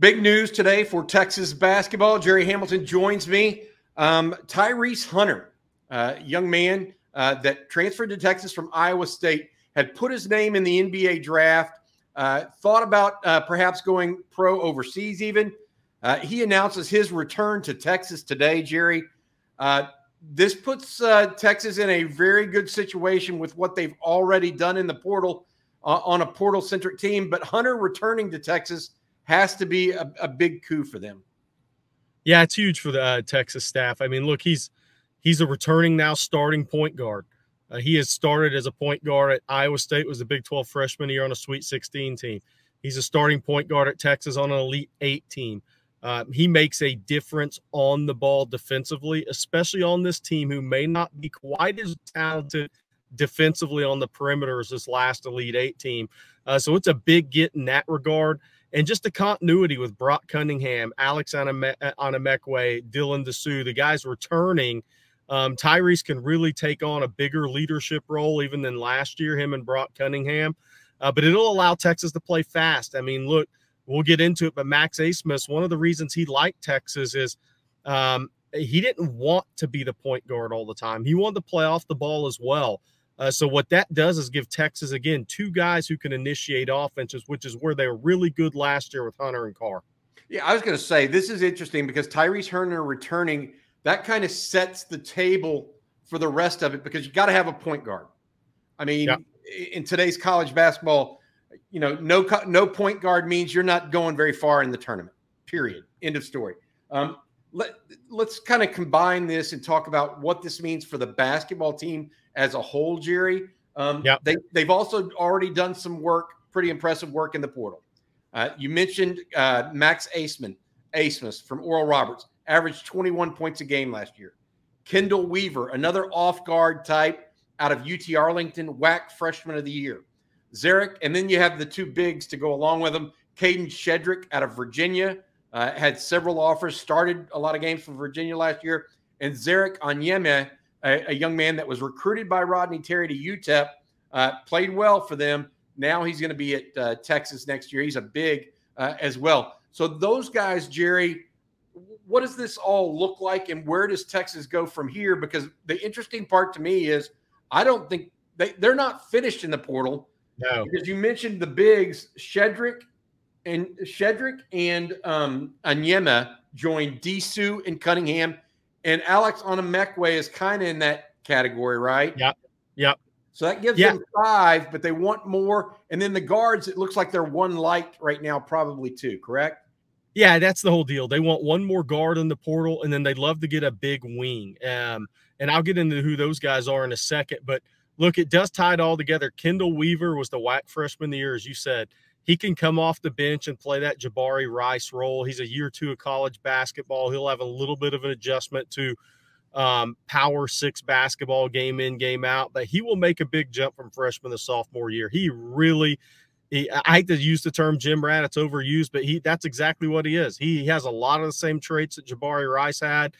Big news today for Texas basketball. Gerry Hamilton joins me. Um, Tyrese Hunter, uh, young man uh, that transferred to Texas from Iowa State, had put his name in the NBA draft, uh, thought about uh, perhaps going pro overseas even. Uh, he announces his return to Texas today, Gerry. Uh, this puts Texas in a very good situation with what they've already done in the portal on a portal centric team. But Hunter returning to Texas has to be a, a big coup for them. Yeah, it's huge for the uh, Texas staff. I mean, look, he's he's a returning now starting point guard. Uh, he has started as a point guard at Iowa State, was a Big 12 freshman year on a Sweet 16 team. He's a starting point guard at Texas on an Elite Eight team. Uh, he makes a difference on the ball defensively, especially on this team who may not be quite as talented defensively on the perimeter as this last Elite Eight team. Uh, so it's a big get in that regard and just the continuity with Brock Cunningham, Alex Aname- Anamekwe, Dylan Disu, the guys returning. Um, Tyrese can really take on a bigger leadership role even than last year, him and Brock Cunningham. Uh, but it'll allow Texas to play fast. I mean, look, we'll get into it, but Max Abmas, one of the reasons he liked Texas is um, he didn't want to be the point guard all the time. He wanted to play off the ball as well. Uh, so what that does is give Texas again two guys who can initiate offenses, which is where they were really good last year with Hunter and Carr. Yeah, I was going to say this is interesting because Tyrese Hunter returning that kind of sets the table for the rest of it because you got to have a point guard. I mean, in today's college basketball, you know, no no point guard means you're not going very far in the tournament. Period. End of story. Um, let let's kind of combine this and talk about what this means for the basketball team as a whole, Gerry. Um, yeah, they they've also already done some work, pretty impressive work in the portal. Uh, you mentioned uh, Max Aceman, Acemas from Oral Roberts, averaged 21 points a game last year. Chendall Weaver, another off guard type out of UT Arlington, WAC freshman of the year. Ze'Rik, and then you have the two bigs to go along with them. Kadin Shedrick out of Virginia uh, had several offers, started a lot of games for Virginia last year, and Ze'Rik Onyema a, a, young man that was recruited by Rodney Terry to UTEP, uh, played well for them. Now he's going to be at uh, Texas next year. He's a big uh, as well. So those guys, Gerry, what does this all look like, and where does Texas go from here? Because the interesting part to me is I don't think they they're not finished in the portal. No, because you mentioned the bigs, Shedrick and Shedrick and um, Onyema joined Disu and Cunningham and Alex Anamekwe is kind of in that category, right? Yep. Yep. So that gives them five, but they want more. And then the guards, it looks like they're one light right now, probably two, correct? Yeah, that's the whole deal. They want one more guard in the portal, and then they'd love to get a big wing. Um, and I'll get into who those guys are in a second. But look, it does tie it all together. Chendall Weaver was the WAC freshman of the year, as you said he can come off the bench and play that Jabari Rice role. He's a year two of college basketball. He'll have a little bit of an adjustment to um, power six basketball game in, game out, but he will make a big jump from freshman to sophomore year. He really, he, I hate to use the term gym rat, it's overused, but he that's exactly what he is. He has a lot of the same traits that Jabari Rice had.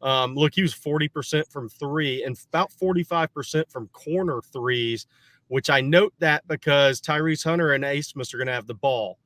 Um, look, he was 40% from three and about 45% from corner threes which I note that because Tyrese Hunter and Abmas are going to have the ball.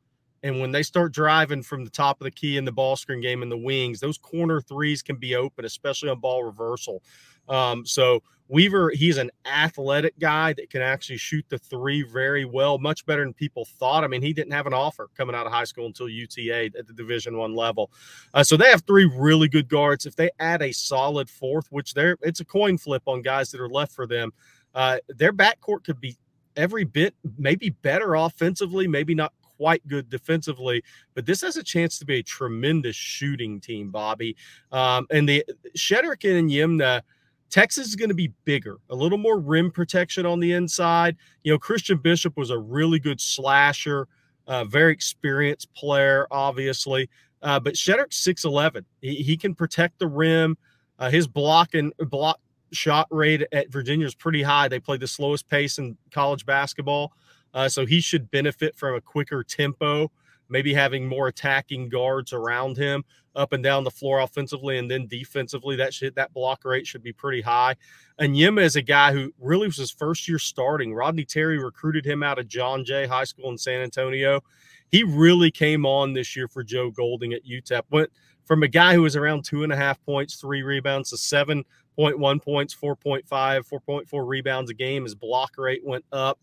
And when they start driving from the top of the key in the ball screen game in the wings, those corner threes can be open, especially on ball reversal. Um, so Weaver, he's an athletic guy that can actually shoot the three very well, much better than people thought. I mean, he didn't have an offer coming out of high school until UTA at the Division One level. Uh, so they have three really good guards. If they add a solid fourth, which they're it's a coin flip on guys that are left for them. Uh, their backcourt could be every bit maybe better offensively, maybe not quite good defensively, but this has a chance to be a tremendous shooting team, Bobby. Um, and the Shedrick and Yimna, Texas is going to be bigger, a little more rim protection on the inside. You know, Christian Bishop was a really good slasher, uh, very experienced player, obviously. Uh, but Shedrick's 6'11. He, he can protect the rim. Uh, his block and block shot rate at Virginia is pretty high. They play the slowest pace in college basketball. Uh, so he should benefit from a quicker tempo, maybe having more attacking guards around him up and down the floor offensively and then defensively. That should that block rate should be pretty high. And Yima is a guy who really was his first year starting. Rodney Terry recruited him out of John Jay High School in San Antonio. he really came on this year for Joe Golding at UTEP. Went from a guy who was around two and a half points, three rebounds to 7.1 points, 4.5, 4.4 rebounds a game. His block rate went up.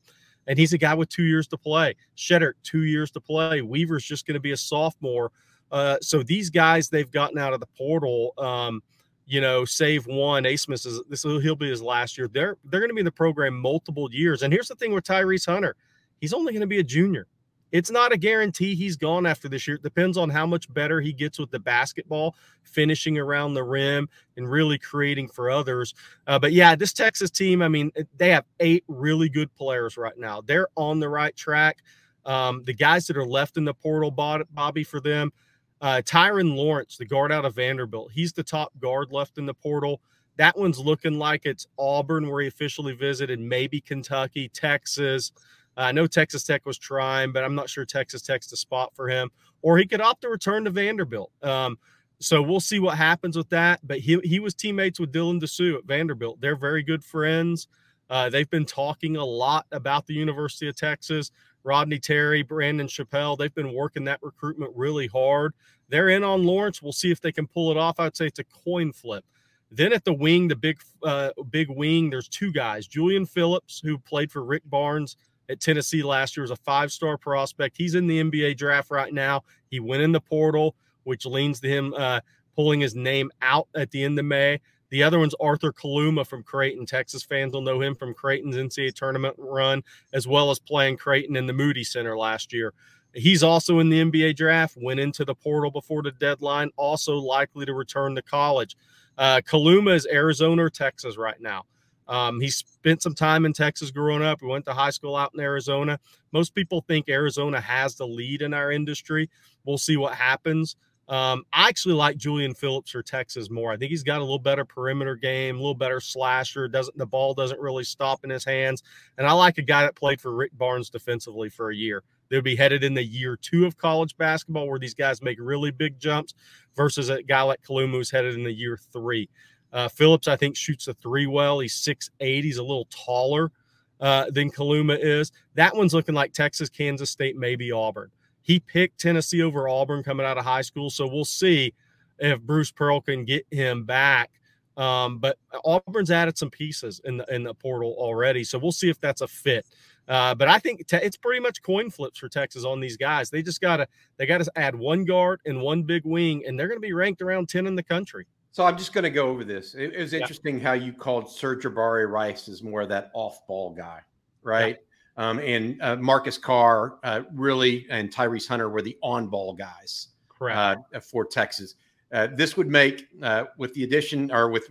And he's a guy with two years to play. Shedrick, two years to play. Weaver's just going to be a sophomore. Uh, so these guys they've gotten out of the portal, um, you know, save one. Abmas is this he'll be his last year. They're they're going to be in the program multiple years. And here's the thing with Tyrese Hunter, he's only going to be a junior it's not a guarantee he's gone after this year. It depends on how much better he gets with the basketball, finishing around the rim and really creating for others. Uh, but yeah, this Texas team, I mean, they have eight really good players right now. They're on the right track. Um, the guys that are left in the portal, Bobby, for them, uh, Tyrin Lawrence, the guard out of Vanderbilt, he's the top guard left in the portal. That one's looking like it's Auburn, where he officially visited, maybe Kentucky, Texas. I know Texas Tech was trying, but I'm not sure Texas Tech's the spot for him. Or he could opt to return to Vanderbilt. Um, so we'll see what happens with that. But he he was teammates with Dylan Disu at Vanderbilt. They're very good friends. Uh, they've been talking a lot about the University of Texas. Rodney Terry, Brandon Chappell, they've been working that recruitment really hard. They're in on Lawrence. We'll see if they can pull it off. I'd say it's a coin flip. Then at the wing, the big uh, big wing, there's two guys. Julian Phillips, who played for Rick Barnes at Tennessee last year, was a five star prospect. He's in the NBA draft right now. He went in the portal, which leans to him uh, pulling his name out at the end of May. The other one's Arthur Kaluma from Creighton. Texas fans will know him from Creighton's NCAA tournament run, as well as playing Creighton in the Moody Center last year. He's also in the NBA draft, went into the portal before the deadline, also likely to return to college. Uh, Kaluma is Arizona or Texas right now. Um, he spent some time in Texas growing up. He went to high school out in Arizona. Most people think Arizona has the lead in our industry. We'll see what happens. Um, I actually like Julian Phillips for Texas more. I think he's got a little better perimeter game, a little better slasher. Doesn't the ball doesn't really stop in his hands, and I like a guy that played for Rick Barnes defensively for a year. They'll be headed in the year two of college basketball, where these guys make really big jumps, versus a guy like Kaluma who's headed in the year three. Uh, Phillips, I think, shoots a three well. He's six eight. He's a little taller uh, than Kaluma is. That one's looking like Texas, Kansas State, maybe Auburn. He picked Tennessee over Auburn coming out of high school, so we'll see if Bruce Pearl can get him back. Um, but Auburn's added some pieces in the in the portal already, so we'll see if that's a fit. Uh, but I think te- it's pretty much coin flips for Texas on these guys. They just gotta they gotta add one guard and one big wing, and they're gonna be ranked around ten in the country. So I'm just going to go over this. It, it was interesting yeah. how you called Serge Sir'Jabari Rice as more of that off-ball guy, right? Yeah. Um, and uh, Marcus Carr uh, really and Tyrese Hunter were the on-ball guys uh, for Texas. Uh, this would make, uh, with the addition or with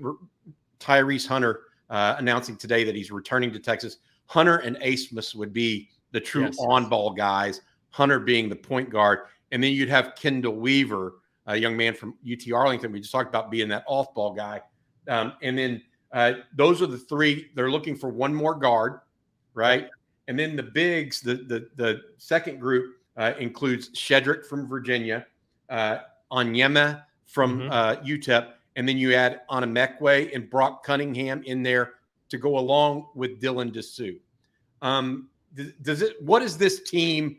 Tyrese Hunter uh, announcing today that he's returning to Texas, Hunter and Abmas would be the true yes. on-ball guys. Hunter being the point guard, and then you'd have Chendall Weaver a young man from UT Arlington. We just talked about being that off ball guy. Um, and then uh, those are the three. They're looking for one more guard, right? And then the bigs, the the, the second group uh, includes Shedrick from Virginia, uh, Onyema from mm-hmm. uh, UTEP, and then you add Anamekwe and Brock Cunningham in there to go along with Dylan Disu. Um, does it? What is this team?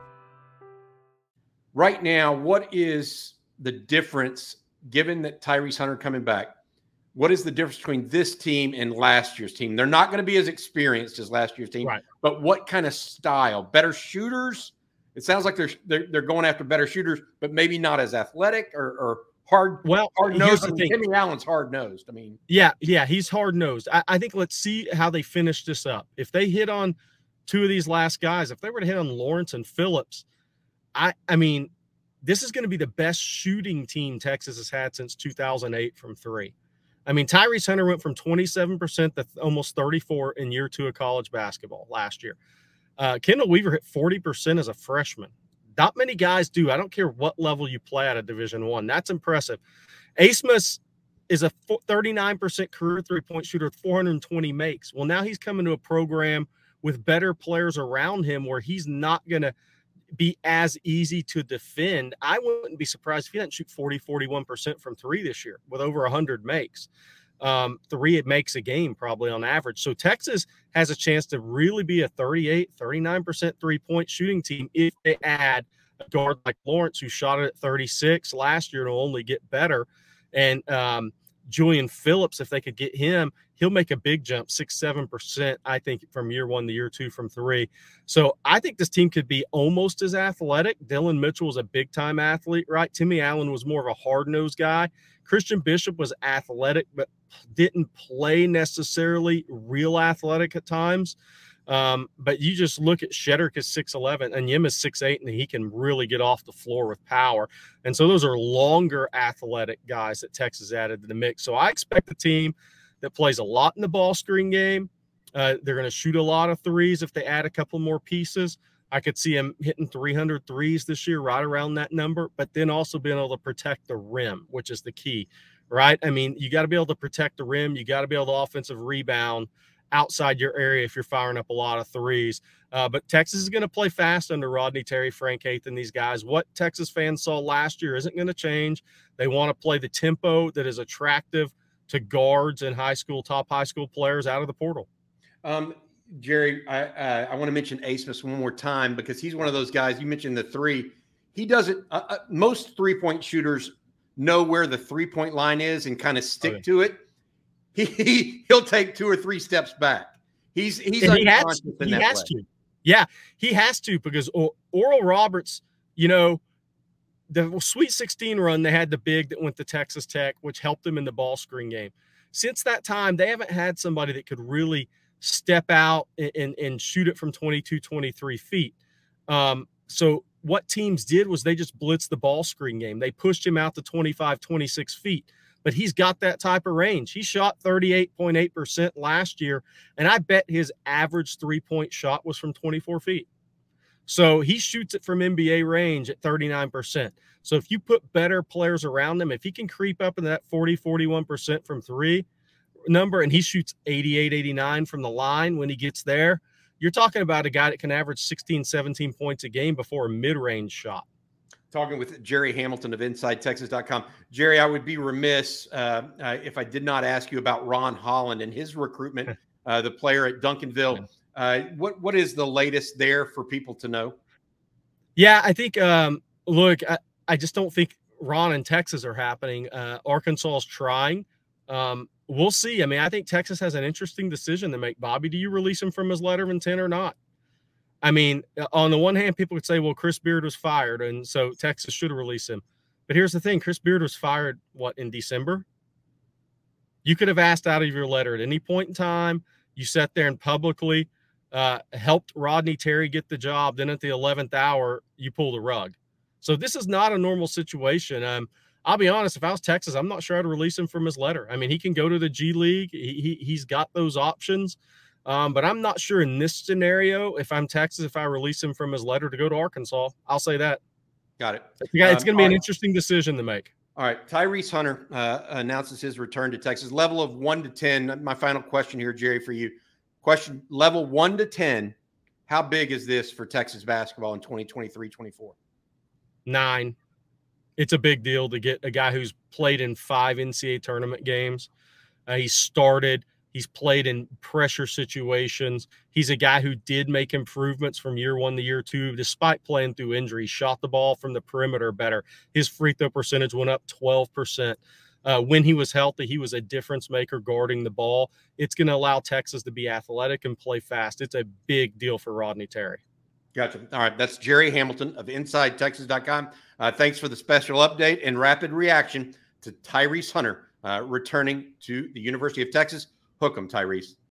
right now, what is the difference given that Tyrese Hunter coming back? What is the difference between this team and last year's team? They're not going to be as experienced as last year's team, right. but what kind of style? Better shooters It sounds like they're they're, they're going after better shooters, but maybe not as athletic or, or hard. Well, hard nosed. Timmy Allen's hard nosed. I mean, yeah, yeah, he's hard nosed. I, I think let's see how they finish this up. If they hit on two of these last guys, if they were to hit on Lawrence and Phillips, I I mean, this is going to be the best shooting team Texas has had since 2008 from three. I mean, Tyrese Hunter went from 27% to almost 34 in year two of college basketball last year. Uh, Chendall Weaver hit 40% as a freshman. Not many guys do. I don't care what level you play at a Division One. That's impressive. Abmas is a 39% career three-point shooter with 420 makes. Well, now he's coming to a program with better players around him where he's not going to be as easy to defend. I wouldn't be surprised if he doesn't shoot 40, 41% from three this year with over 100 makes. Um, three it makes a game probably on average. So Texas has a chance to really be a 38, 39% three point shooting team if they add a guard like Lawrence, who shot it at 36 last year and will only get better. And um, Julian Phillips, if they could get him, he'll make a big jump, six, seven percent, I think, from year one to year two from three. So I think this team could be almost as athletic. Dillon Mitchell was a big time athlete, right? Timmy Allen was more of a hard nosed guy. Christian Bishop was athletic, but didn't play necessarily real athletic at times. Um, but you just look at Shedrick is 6'11 and Yim is 6'8, and he can really get off the floor with power. And so those are longer athletic guys that Texas added to the mix. So I expect the team that plays a lot in the ball screen game. Uh, they're going to shoot a lot of threes if they add a couple more pieces. I could see him hitting 300 threes this year, right around that number, but then also being able to protect the rim, which is the key, right? I mean, you got to be able to protect the rim. You got to be able to offensive rebound outside your area if you're firing up a lot of threes. Uh, but Texas is going to play fast under Rodney Terry, Frank Haith, and these guys. What Texas fans saw last year isn't going to change. They want to play the tempo that is attractive to guards and high school, top high school players out of the portal. Um, Gerry, I, uh, I want to mention Abmas one more time because he's one of those guys. You mentioned the three. He doesn't. Uh, uh most three point shooters know where the three point line is and kind of stick okay. to it he he'll take two or three steps back. He's he's he has, he has to. Yeah, he has to because Oral Roberts, you know, the Sweet 16 run, they had the big that went to Texas Tech, which helped them in the ball screen game. Since that time, they haven't had somebody that could really step out and, and, shoot it from 22, 23 feet. Um, so what teams did was they just blitzed the ball screen game. They pushed him out to 25, 26 feet but he's got that type of range. He shot 38.8% last year, and I bet his average three point shot was from 24 feet. So he shoots it from NBA range at 39%. So if you put better players around him, if he can creep up in that 40, 41% from three number and he shoots 88, 89 from the line when he gets there, you're talking about a guy that can average 16, 17 points a game before a mid range shot talking with Gerry Hamilton of InsideTexas.com. Gerry, I would be remiss uh, uh, if I did not ask you about Ron Holland and his recruitment, uh, the player at Duncanville. Uh, what what is the latest there for people to know? Yeah, I think. Um, look, I, I, just don't think Ron and Texas are happening. Uh, Arkansas is trying. Um, we'll see. I mean, I think Texas has an interesting decision to make. Bobby, do you release him from his letter of intent or not? I mean, uh, on the one hand, people could say, well, Chris Beard was fired, and so Texas should have released him. But here's the thing Chris Beard was fired, what, in December? You could have asked out of your letter at any point in time. You sat there and publicly uh, helped Rodney Terry get the job. Then at the 11th hour, you pull the rug. So this is not a normal situation. Um, I'll be honest, if I was Texas, I'm not sure I'd release him from his letter. I mean, he can go to the G League, he, he, he's got those options. Um, but I'm not sure in this scenario if I'm Texas, if I release him from his letter to go to Arkansas. I'll say that. Got it. Yeah, it's um, going to be an interesting decision to make. All right. Tyrese Hunter uh, announces his return to Texas. Level of one to 10. My final question here, Gerry, for you. Question level one to 10. How big is this for Texas basketball in 2023 24? Nine. It's a big deal to get a guy who's played in five NCAA tournament games. Uh, he started He's played in pressure situations. He's a guy who did make improvements from year one to year two, despite playing through injury. Shot the ball from the perimeter better. His free throw percentage went up 12%. Uh, when he was healthy, he was a difference maker guarding the ball. It's going to allow Texas to be athletic and play fast. It's a big deal for Rodney Terry. Gotcha. All right. That's Gerry Hamilton of InsideTexas.com. Uh, thanks for the special update and rapid reaction to Tyrese Hunter uh, returning to the University of Texas. Hook 'em, Tyrese.